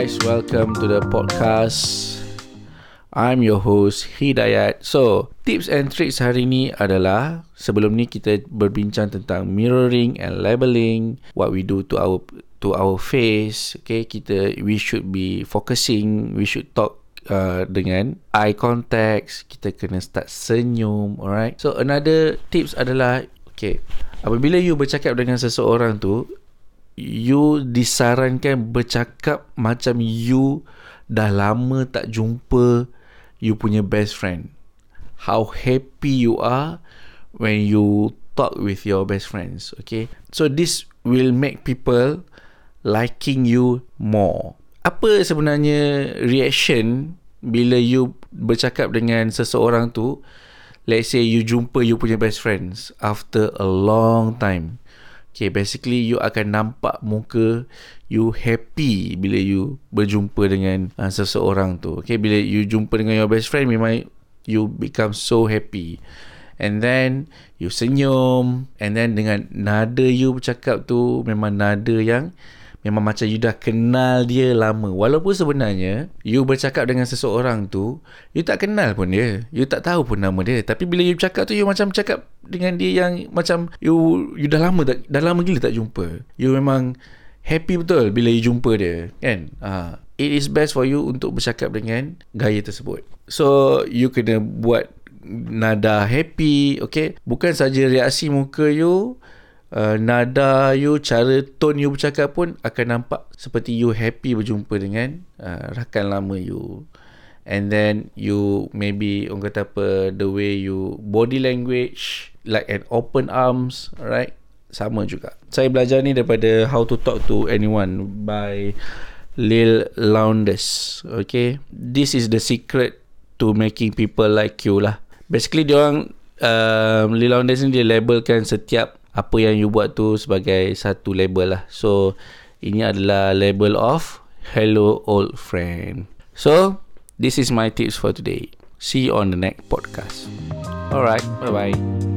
guys, welcome to the podcast. I'm your host Hidayat. So, tips and tricks hari ni adalah sebelum ni kita berbincang tentang mirroring and labeling, what we do to our to our face. Okay, kita we should be focusing, we should talk uh, dengan eye contact, kita kena start senyum, alright? So, another tips adalah okay, apabila you bercakap dengan seseorang tu, you disarankan bercakap macam you dah lama tak jumpa you punya best friend. How happy you are when you talk with your best friends. Okay. So this will make people liking you more. Apa sebenarnya reaction bila you bercakap dengan seseorang tu let's say you jumpa you punya best friends after a long time okay basically you akan nampak muka you happy bila you berjumpa dengan uh, seseorang tu. Okay bila you jumpa dengan your best friend memang you become so happy. And then you senyum. And then dengan nada you bercakap tu memang nada yang memang macam you dah kenal dia lama. Walaupun sebenarnya you bercakap dengan seseorang tu you tak kenal pun dia. You tak tahu pun nama dia. Tapi bila you cakap tu you macam cakap dengan dia yang macam you you dah lama tak dah lama gila tak jumpa. You memang happy betul bila you jumpa dia kan? Ha. it is best for you untuk bercakap dengan gaya tersebut. So you kena buat nada happy okay? Bukan saja reaksi muka you uh, nada you, cara tone you bercakap pun akan nampak seperti you happy berjumpa dengan uh, rakan lama you. And then you maybe orang kata apa the way you body language like an open arms, right? Sama juga. Saya belajar ni daripada How to Talk to Anyone by Lil Lowndes. Okay. This is the secret to making people like you lah. Basically, dia orang uh, Lil Lowndes ni dia labelkan setiap apa yang you buat tu sebagai satu label lah. So, ini adalah label of Hello Old Friend. So, this is my tips for today. See you on the next podcast. Alright, bye-bye.